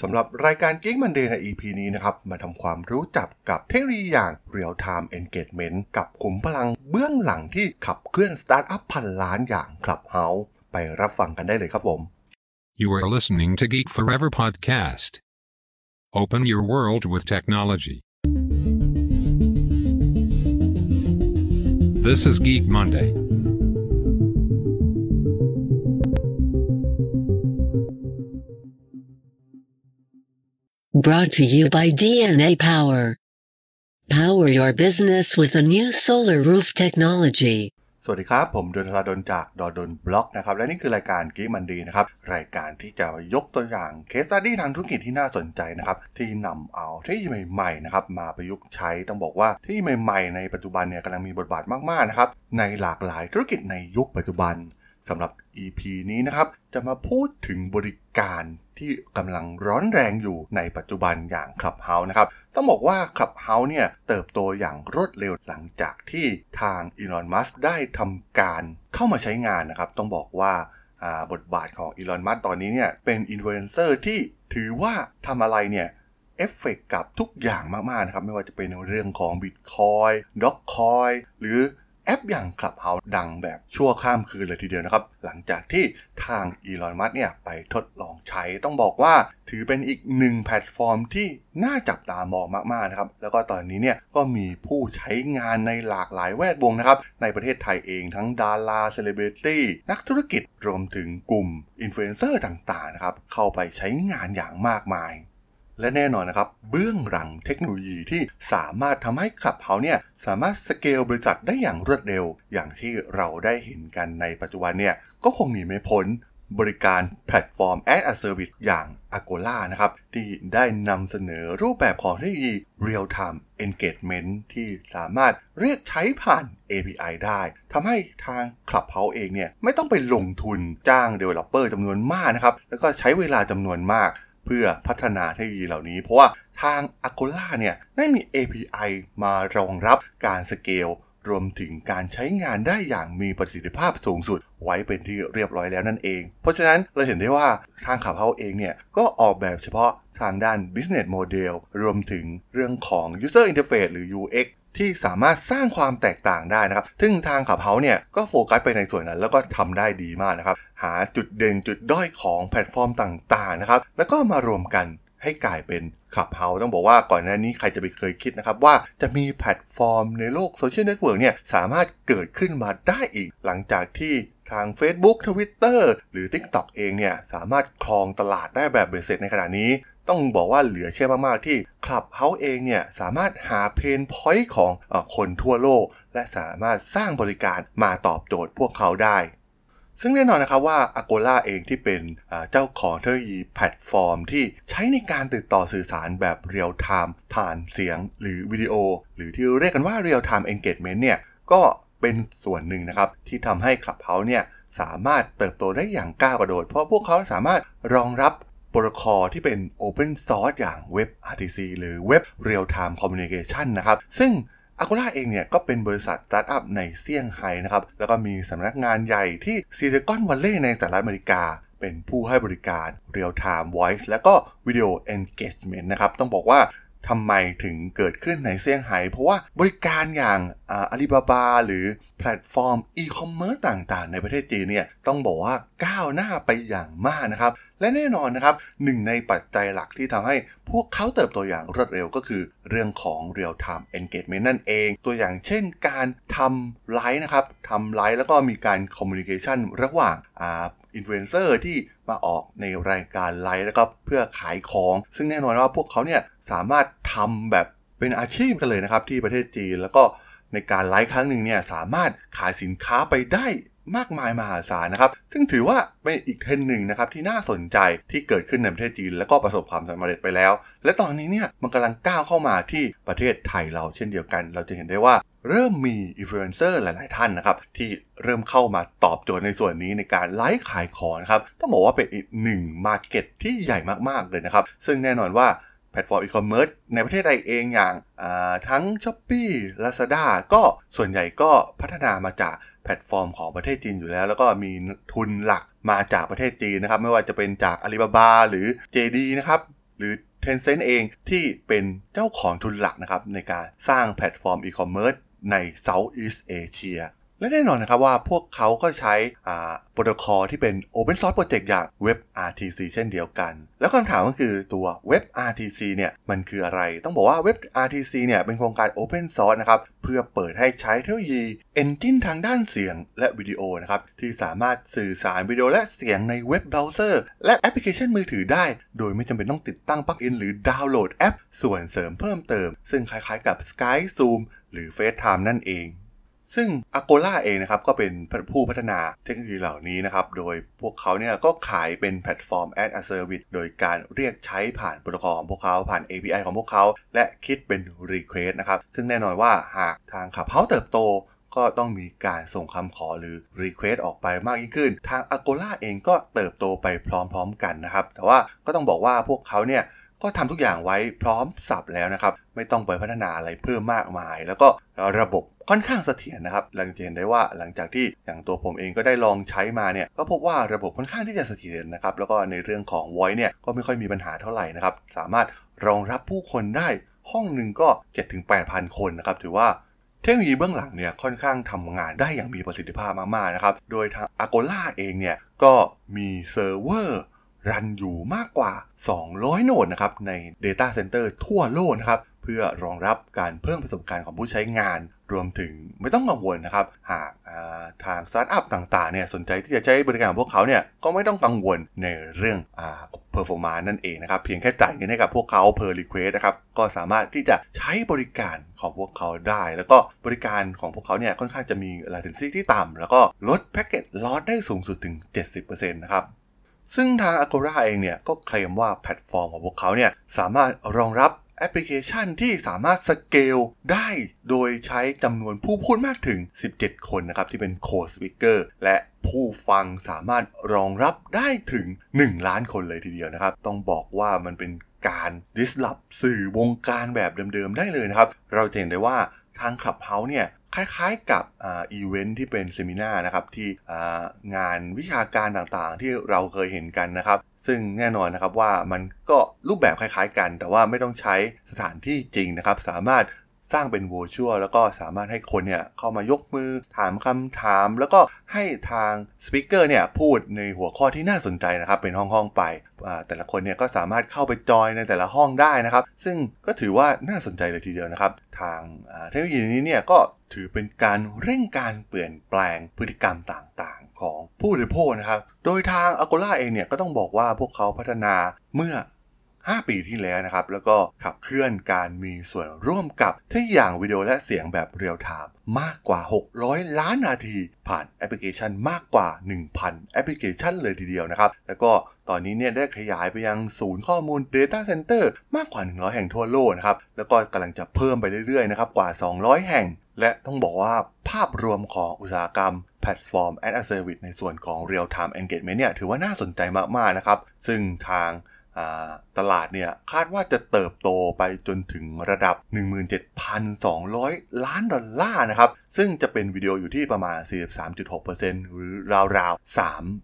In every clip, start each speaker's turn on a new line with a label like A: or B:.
A: สำหรับรายการ Geek Monday ใน EP นี้นะครับ มาทำความรู้จักกับเทคโนโลยีอย่าง Real Time Engagement กับขุมพลังเบื้องหลังที่ขับเคลื่อนสตาร์ทอัพพันล้านอย่าง Clubhouse ไปรับฟังกันได้เลยครับผม
B: You are listening to Geek Forever podcast. Open your world with technology. This is Geek Monday.
C: Brought to you by DNA Power. Power your business with a new solar roof technology.
A: สวัสดีครับ ผม ด.ดล ธราดล จาก ด.ดล็อกนะครับ และนี่คือรายการ Geek Monday นะครับ รายการที่จะยกตัวอย่างเคส e ดี้ทางธุรกิจที่น่าสนใจนะครับ ที่นำเอาเทคโนโลยีใหม่ๆนะครับมาประยุกต์ใช้ต้องบอกว่าเทคโนโลยีใหม่ๆในปัจจุบันเนี่ยกำลังมีบทบาทมากๆนะครับในหลากหลายธุรกิจในยุคปัจจุบัน สำหรับ EP นี้นะครับ จะมาพูดถึงบริการที่กำลังร้อนแรงอยู่ในปัจจุบันอย่าง Clubhouse นะครับ ต้องบอกว่า Clubhouse เนี่ยเติบโตอย่างรวดเร็วหลังจากที่ทาง Elon Musk ได้ทำการเข้ามาใช้งานนะครับ ต้องบอกว่าบทบาทของ Elon Musk ตอนนี้เนี่ยเป็นอินฟลูเอนเซอร์ที่ถือว่าทำอะไรเนี่ยเอฟเฟกกับทุกอย่างมาก ๆ นะครับ ไม่ว่าจะเป็นเรื่องของ Bitcoin Dogecoin หรือ แอปอย่าง Clubhouse ดังแบบชั่วข้ามคืนเลยทีเดียวนะครับ หลังจากที่ทาง Elon Musk เนี่ยไปทดลองใช้ต้องบอกว่า ถือเป็นอีกหนึ่งแพลตฟอร์มที่น่าจับตามองมากๆนะครับ แล้วก็ตอนนี้เนี่ยก็มีผู้ใช้งานในหลากหลายแวดวงนะครับ ในประเทศไทยเองทั้งดาราเซเลบริตี้นักธุรกิจรวมถึงกลุ่มอินฟลูเอนเซอร์ต่างๆนะครับเข้าไปใช้งานอย่างมากมาย และแน่นอนนะครับ เบื้องหลังเทคโนโลยีที่สามารถทำให้คลับเฮาเนี่ยสามารถสเกลบริษัทได้อย่างรวดเร็ว อย่างที่เราได้เห็นกันในปัจจุบันเนี่ยก็คงหนีไม่พ้นบริการแพลตฟอร์ม as a Service อย่าง Agola นะครับ ที่ได้นำเสนอรูปแบบของเทคโนโลยี Real Time Engagement ที่สามารถเรียกใช้ผ่าน API ได้ทำให้ทาง Clubhouse เองเนี่ยไม่ต้องไปลงทุนจ้าง Developer จำนวนมากนะครับ แล้วก็ใช้เวลาจำนวนมาก เพื่อพัฒนาเทคโนโลยีเหล่านี้ เพราะว่าทาง a g o l a เนี่ยได้มี API มารองรับการสเกลรวมถึงการใช้งานได้อย่างมีประสิทธิภาพสูงสุด ไว้เป็นที่เรียบร้อยแล้วนั่นเอง เพราะฉะนั้นเราเห็นได้ว่าทางขับเฮาเองเนี่ยก็ออกแบบเฉพาะทางด้าน business model รวมถึงเรื่องของ user interface หรือ UX ที่สามารถสร้างความแตกต่างได้นะครับ ซึ่งทางขับเฮาเนี่ยก็โฟกัสไปในส่วนนั้น แล้วก็ทำได้ดีมากนะครับ หาจุดเด่นจุดด้อยของแพลตฟอร์มต่างๆนะครับ แล้วก็มารวมกัน ให้กลายเป็น Clubhouse ต้องบอกว่าก่อนหน้านี้ใครจะไปเคยคิดนะครับ ว่าจะมีแพลตฟอร์มในโลกโซเชียลเน็ตเวิร์กเนี่ยสามารถเกิดขึ้นมาได้อีก หลังจากที่ทาง Facebook Twitter หรือ TikTok เองเนี่ยสามารถครองตลาดได้แบบเบ็ดเสร็จในขณะนี้ ต้องบอกว่าเหลือเชื่อมาก ๆ ที่ Clubhouse เองเนี่ยสามารถหา pain point ของคนทั่วโลก และสามารถสร้างบริการมาตอบโจทย์พวกเขาได้ ซึ่งแน่นอนนะครับว่า a g o l a เองที่เป็นเจ้าของเทคโนโลยีแพลตฟอร์ม ที่ใช้ในการติดต่อสื่อสารแบบ real-time ผ่านเสียงหรือวิดีโอ หรือที่เรียกกันว่า Real Time Engagement เนี่ยก็เป็นส่วนหนึ่งนะครับ ที่ทำให้ Clubhouse เนี่ยสามารถเติบโตได้อย่างก้าวกระโดด เพราะพวกเขาสามารถรองรับโปรโตคอลที่เป็น Open Source อย่างเว็บ RTC หรือเว็บ Real Time Communication นะครับ ซึ่ง a g o l a เองเนี่ยก็เป็นบริษัทสตาร์ทอัพในเซี่ยงไฮ้นะครับ แล้วก็มีสำนักงานใหญ่ที่ซิลิคอนวัลเลย์ในสหรัฐอเมริกา เป็นผู้ให้บริการ Real Time Voice และก็ Video Engagement นะครับ ต้องบอกว่าทำไมถึงเกิดขึ้นในเซี่ยงไฮ้เพราะว่าบริการอย่างอาลีบาบาหรือ แพลตฟอร์มอีคอมเมิร์ซต่างๆ ในประเทศจีนเนี่ยต้องบอกว่าก้าวหน้าไปอย่างมากนะครับ และแน่นอนนะครับหนึ่งในปัจจัยหลักที่ทำให้พวกเขาเติบโตอย่างรวดเร็วก็คือ เรื่องของ real time engagement นั่นเอง ตัวอย่างเช่นการทำไลฟ์นะครับทำไลฟ์แล้วก็มีการ communication ระหว่างอินฟลูเอนเซอร์ที่มาออกในรายการไลฟ์แล้วก็เพื่อขายของ ซึ่งแน่นอนว่าพวกเขาเนี่ยสามารถทำแบบเป็นอาชีพกันเลยนะครับที่ประเทศจีนแล้วก็ ในการไลฟ์ครั้งหนึ่งเนี่ยสามารถขายสินค้าไปได้มากมายมหาศาลนะครับ ซึ่งถือว่าเป็นอีกเทรนด์หนึ่งนะครับที่น่าสนใจที่เกิดขึ้นในประเทศจีน แล้วก็ประสบความสำเร็จไปแล้ว และตอนนี้เนี่ยมันกำลังก้าวเข้ามาที่ประเทศไทยเราเช่นเดียวกัน เราจะเห็นได้ว่าเริ่มมีอินฟลูเอนเซอร์หลาย ๆ ท่านนะครับ ที่เริ่มเข้ามาตอบโจทย์ในส่วนนี้ในการไลฟ์ขายของนะครับต้องบอกว่าเป็นอีกหนึ่ง market ที่ใหญ่มาก ๆ เลยนะครับ ซึ่งแน่นอนว่า แพลตฟอร์มอีคอมเมิร์ซในประเทศไทยเองอย่างทั้ง Shopee Lazada ก็ส่วนใหญ่ก็พัฒนามาจากแพลตฟอร์มของประเทศจีนอยู่แล้ว แล้วก็มีทุนหลักมาจากประเทศจีนนะครับ ไม่ว่าจะเป็นจาก Alibaba หรือ JD นะครับ หรือ Tencent เองที่เป็นเจ้าของทุนหลักนะครับในการสร้างแพลตฟอร์มอีคอมเมิร์ซใน Southeast Asia และแน่นอนนะครับว่าพวกเขาก็ใช้โปรโตคอลที่เป็น Open Source Project อย่าง Web RTC เช่นเดียวกัน แล้วคำถามก็คือตัว Web RTC เนี่ยมันคืออะไร ต้องบอกว่า Web RTC เนี่ยเป็นโครงการ Open Source นะครับเพื่อเปิดให้ใช้เทคโนโลยี Engine ทางด้านเสียงและวิดีโอนะครับที่สามารถสื่อสารวิดีโอและเสียงในเว็บเบราว์เซอร์และแอปพลิเคชันมือถือได้ โดยไม่จำเป็นต้องติดตั้งปลั๊กอินหรือดาวน์โหลดแอป ส่วนเสริมเพิ่มเติม ซึ่งคล้ายๆกับ Skype Zoom หรือ FaceTime นั่นเอง ซึ่ง a g o l a เองนะครับก็เป็นผู้พัฒนาเทคโนโลยีเหล่านี้นะครับ โดยพวกเขาเนี่ยก็ขายเป็นแพลตฟอร์ม as a service โดยการเรียกใช้ผ่านโปรโตคอลของพวกเขาผ่าน API ของพวกเขา และคิดเป็น request นะครับ ซึ่งแน่นอนว่าหากทางขับเฮาเติบโตก็ต้องมีการส่งคำขอหรือ Request ออกไปมากยิ่งขึ้น ทาง a g o l a เองก็เติบโตไปพร้อมๆกันนะครับ แต่ว่าก็ต้องบอกว่าพวกเขาเนี่ย ก็ทำทุกอย่างไว้พร้อมสับแล้วนะครับ ไม่ต้องไปพัฒนาอะไรเพิ่มมากมาย แล้วก็ระบบค่อนข้างเสถียรนะครับหลังจากเห็นได้ว่าหลังจากที่อย่างตัวผมเองก็ได้ลองใช้มาเนี่ยก็พบว่าระบบค่อนข้างที่จะเสถียรนะครับ แล้วก็ในเรื่องของ voice เนี่ยก็ไม่ค่อยมีปัญหาเท่าไหร่นะครับ สามารถรองรับผู้คนได้ห้องหนึ่งก็ 7-8,000 คนนะครับ ถือว่าเทคโนโลยีเบื้องหลังเนี่ยค่อนข้างทำงานได้อย่างมีประสิทธิภาพมากๆนะครับ โดยทาง a g o l a เองเนี่ยก็มีเซิร์ฟเวอร์ รันอยู่มากกว่า 200 node นะครับใน Data Center ทั่วโลกนะครับเพื่อรองรับการเพิ่มประสบการณ์ของผู้ใช้งาน รวมถึงไม่ต้องกังวลนะครับ หากว่าทางสตาร์ทอัพต่างๆเนี่ยสนใจที่จะใช้บริการของพวกเขาเนี่ยก็ไม่ต้องกังวลในเรื่องอ่า performance นั่นเองนะครับ เพียงแค่จ่ายเงินให้กับพวกเขา per request นะครับก็สามารถที่จะใช้บริการของพวกเขาได้ แล้วก็บริการของพวกเขาเนี่ยค่อนข้างจะมี latency ที่ต่ำแล้วก็ลด packet loss ได้สูงสุดถึง 70%นะครับ ซึ่งทาง Agora เองเนี่ยก็เคลมว่าแพลตฟอร์มของพวกเขาเนี่ยสามารถรองรับแอปพลิเคชันที่สามารถสเกลได้โดยใช้จำนวนผู้พูดมากถึง 17 คนนะครับ ที่เป็น co-speaker และผู้ฟังสามารถรองรับได้ถึง 1 ล้านคนเลยทีเดียวนะครับ ต้องบอกว่ามันเป็นการ disrupt สื่อวงการแบบเดิมๆได้เลยนะครับ เราเห็นได้ว่าทาง Clubhouse เนี่ย คล้ายๆกับอีเวนท์ที่เป็น seminar นะครับที่งานวิชาการต่างๆ ที่เราเคยเห็นกันนะครับ ซึ่งแน่นอนนะครับว่ามันก็รูปแบบคล้ายๆกัน แต่ว่าไม่ต้องใช้สถานที่จริงนะครับ สามารถสร้างเป็น virtual แล้วก็สามารถให้คนเนี่ยเข้ามายกมือถามคำถาม แล้วก็ให้ทาง speaker เนี่ยพูดในหัวข้อที่น่าสนใจนะครับ เป็นห้องๆไป แต่ละคนเนี่ยก็สามารถเข้าไปจอยในแต่ละห้องได้นะครับ ซึ่งก็ถือว่าน่าสนใจเลยทีเดียวนะครับ ทางเทคโนโลยีนี้เนี่ยก็ ถือเป็นการเร่งการเปลี่ยนแปลงพฤติกรรมต่างๆ ของผู้บริโภคนะครับ โดยทาง a g o l a เองเนี่ยก็ต้องบอกว่าพวกเขาพัฒนาเมื่อ 5 ปีที่แล้วนะครับ แล้วก็ขับเคลื่อนการมีส่วนร่วมกับทุกอย่างวิดีโอและเสียงแบบเรียลไทม์มากกว่า 600 ล้านนาที ผ่านแอปพลิเคชันมากกว่า 1,000 แอปพลิเคชันเลยทีเดียวนะครับ แล้วก็ตอนนี้เนี่ยได้ขยายไปยังศูนย์ข้อมูล Data Center มากกว่า 100 แห่งทั่วโลกนะครับ แล้วก็กำลังจะเพิ่มไปเรื่อยๆนะครับกว่า 200 แห่ง และต้องบอกว่าภาพรวมของอุตสาหกรรมแพลตฟอร์ม as a service ในส่วนของ real time engagement เนี่ยถือว่าน่าสนใจมาก ๆ นะครับ ซึ่งทางตลาดเนี่ยคาดว่าจะเติบโตไปจนถึงระดับ 17,200 ล้านดอลลาร์นะครับ ซึ่งจะเป็นวิดีโออยู่ที่ประมาณ 43.6%หรือราวๆ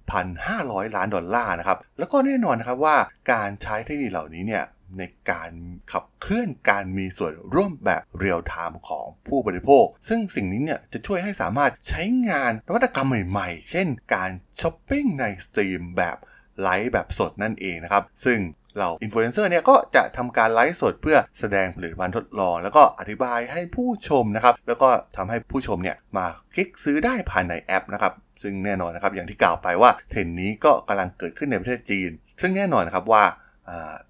A: 3,500 ล้านดอลลาร์นะครับ แล้วก็แน่นอนนะครับว่าการใช้เทคโนโลยีเหล่านี้เนี่ย ในการขับเคลื่อนการมีส่วนร่วมแบบเรียลไทม์ของผู้บริโภค ซึ่งสิ่งนี้เนี่ยจะช่วยให้สามารถใช้งานนวัตกรรมใหม่ๆ เช่นการช้อปปิ้งในสตรีมแบบไลฟ์แบบสดนั่นเองนะครับ ซึ่งเหล่าอินฟลูเอนเซอร์เนี่ยก็จะทำการไลฟ์สดเพื่อแสดงผลิตภัณฑ์ทดลอง แล้วก็อธิบายให้ผู้ชมนะครับ แล้วก็ทำให้ผู้ชมเนี่ยมาคลิกซื้อได้ภายในแอปนะครับ ซึ่งแน่นอนนะครับอย่างที่กล่าวไปว่าเทรนด์นี้ก็กำลังเกิดขึ้นในประเทศจีน ซึ่งแน่นอนนะครับว่า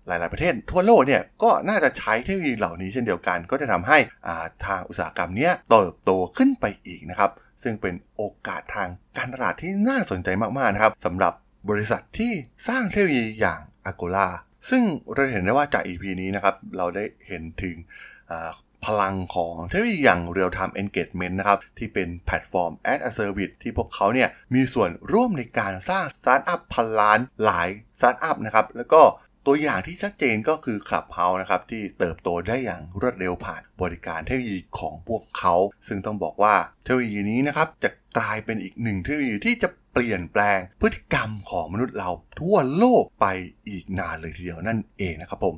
A: หลาย ๆ ประเทศทั่วโลกเนี่ยก็น่าจะใช้เทคโนโลยีเหล่านี้เช่นเดียวกัน ก็จะทำให้ทางอุตสาหกรรมนี้เติบโตขึ้นไปอีกนะครับ ซึ่งเป็นโอกาสทางการตลาดที่น่าสนใจมาก ๆ นะครับสำหรับบริษัทที่สร้างเทคโนโลยีอย่าง a g o l a ซึ่งเราเห็นได้ว่าจาก EP นี้นะครับ เราได้เห็นถึงพลังของเทคโนโลยีอย่าง Real Time Engagement นะครับ ที่เป็นแพลตฟอร์ม as a Service ที่พวกเขาเนี่ยมีส่วนร่วมในการสร้างสตาร์ทอัพพันล้านหลายสตาร์ทอัพนะครับ แล้วก็ ตัวอย่างที่ชัดเจนก็คือ Clubhouse นะครับที่เติบโตได้อย่างรวดเร็วผ่านบริการเทคโนโลยีของพวกเขา ซึ่งต้องบอกว่าเทคโนโลยีนี้นะครับจะกลายเป็นอีกหนึ่งเทคโนโลยีที่จะเปลี่ยนแปลงพฤติกรรมของมนุษย์เราทั่วโลกไปอีกนานเลยทีเดียวนั่นเองนะครับผม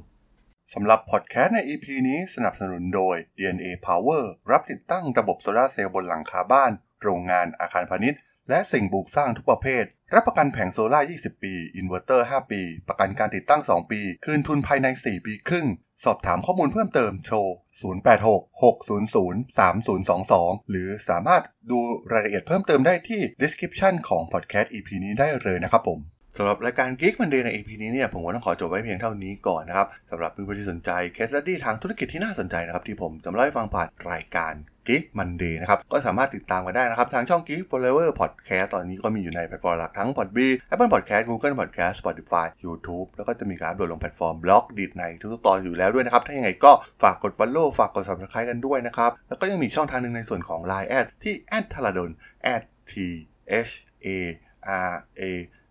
A: สำหรับพอดแคสต์ใน EP นี้สนับสนุนโดย DNA Power รับติดตั้งระบบโซลาเซลล์บนหลังคาบ้าน โรงงานอาคารพาณิชย์ และสิ่งปลูกสร้างทุกประเภท รับประกันแผงโซล่า 20 ปี อินเวอร์เตอร์ 5 ปี ประกันการติดตั้ง 2 ปี คืนทุนภายใน 4 ปีครึ่ง สอบถามข้อมูลเพิ่มเติมโทร 086-600-3022 หรือสามารถดูรายละเอียดเพิ่มเติมได้ที่ description ของ podcast EP นี้ได้เลยนะครับผม สำหรับรายการ Geek Monday ใน EP นี้เนี่ยผมก็ต้องขอจบไว้เพียงเท่านี้ก่อนนะครับสำหรับเพื่อนๆที่สนใจเคส study ทางธุรกิจที่น่าสนใจนะครับที่ผมจะมาเล่าให้ฟังผ่านรายการ Geek Monday นะครับก็สามารถติดตามกันได้นะครับ ทางช่อง Geek Forever Podcast ตอนนี้ก็มีอยู่ในแพลตฟอร์มหลักทั้ง Podbean Apple Podcast Google Podcast Spotify YouTube แล้วก็จะมีการอัปโหลดลงแพลตฟอร์ม Blockdit ในทุกๆตอนอยู่แล้วด้วยนะครับ ถ้าอย่างไรก็ฝากกด Follow ฝากกด Subscribe กันด้วยนะครับแล้วก็ยังมีช่องทางหนึ่งในส่วนของ Line แอดที่ a d t h a l a d o n t h a r a